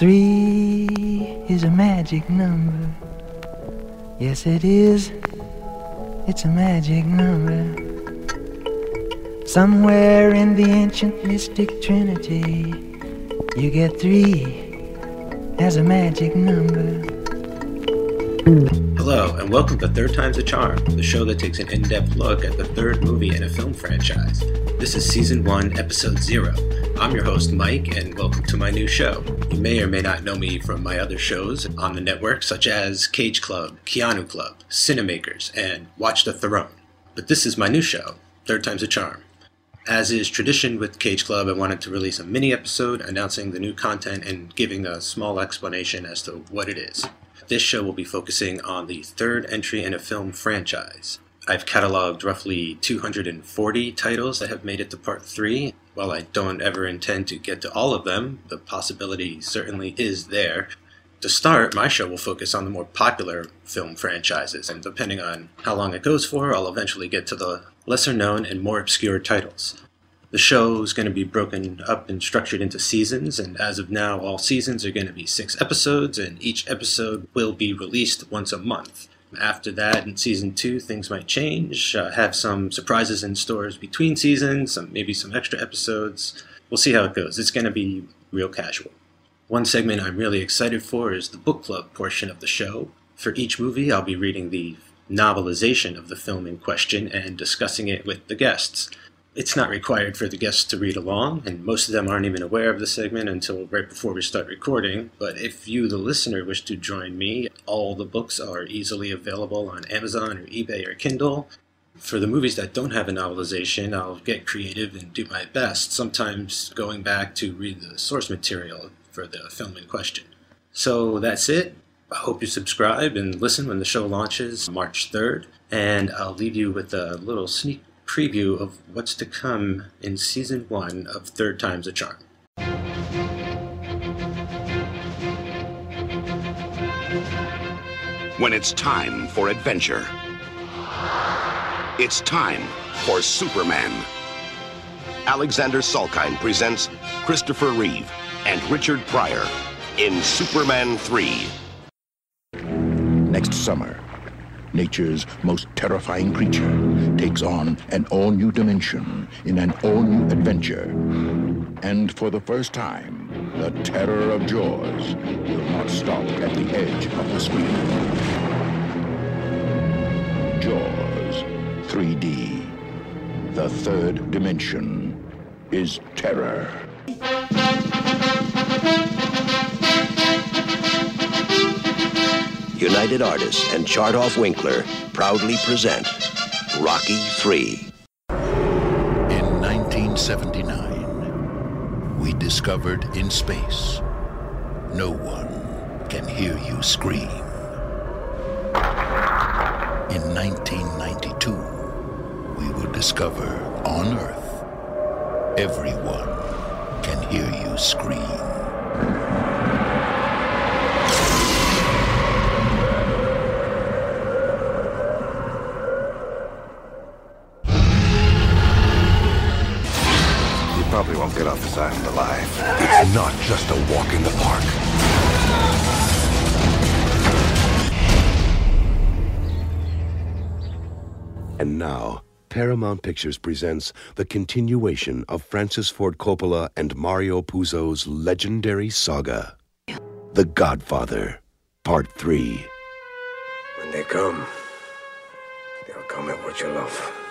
Three is a magic number. Yes, it is. It's a magic number. Somewhere in the ancient mystic trinity, you get three as a magic number. Hello, and welcome to Third Time's a Charm, the show that takes an in depth look at the third movie in a film franchise. This is Season 1, Episode 0. I'm your host, Mike, and welcome to my new show. You may or may not know me from my other shows on the network, such as Cage Club, Keanu Club, Cinemakers, and Watch the Throne. But this is my new show, Third Time's a Charm. As is tradition with Cage Club, I wanted to release a mini episode announcing the new content and giving a small explanation as to what it is. This show will be focusing on the third entry in a film franchise. I've cataloged roughly 240 titles that have made it to part 3. While I don't ever intend to get to all of them, the possibility certainly is there. To start, my show will focus on the more popular film franchises, and depending on how long it goes for, I'll eventually get to the lesser known and more obscure titles. The show is going to be broken up and structured into seasons, and as of now, all seasons are going to be six episodes, and each episode will be released once a month. After that, in season two, things might change. Uh, have some surprises in stores between seasons, some, maybe some extra episodes. We'll see how it goes. It's going to be real casual. One segment I'm really excited for is the book club portion of the show. For each movie, I'll be reading the novelization of the film in question and discussing it with the guests. It's not required for the guests to read along, and most of them aren't even aware of the segment until right before we start recording. But if you, the listener, wish to join me, all the books are easily available on Amazon or eBay or Kindle. For the movies that don't have a novelization, I'll get creative and do my best, sometimes going back to read the source material for the film in question. So that's it. I hope you subscribe and listen when the show launches March 3rd, and I'll leave you with a little sneak preview of what's to come in season one of Third Time's a Charm. When it's time for adventure, it's time for Superman. Alexander Salkind presents Christopher Reeve and Richard Pryor in Superman 3. Next summer, nature's most terrifying creature takes on an all-new dimension in an all-new adventure. And for the first time, the terror of Jaws will not stop at the edge of the screen. Jaws 3D. The third dimension is terror. United Artists and Chartoff Winkler proudly present Rocky 3. In 1979, we discovered in space, no one can hear you scream. In 1992, we will discover on Earth, everyone can hear you scream. Off island alive. It's not just a walk in the park. And now, Paramount Pictures presents the continuation of Francis Ford Coppola and Mario Puzo's legendary saga The Godfather, Part 3. When they come, they'll come at what you love.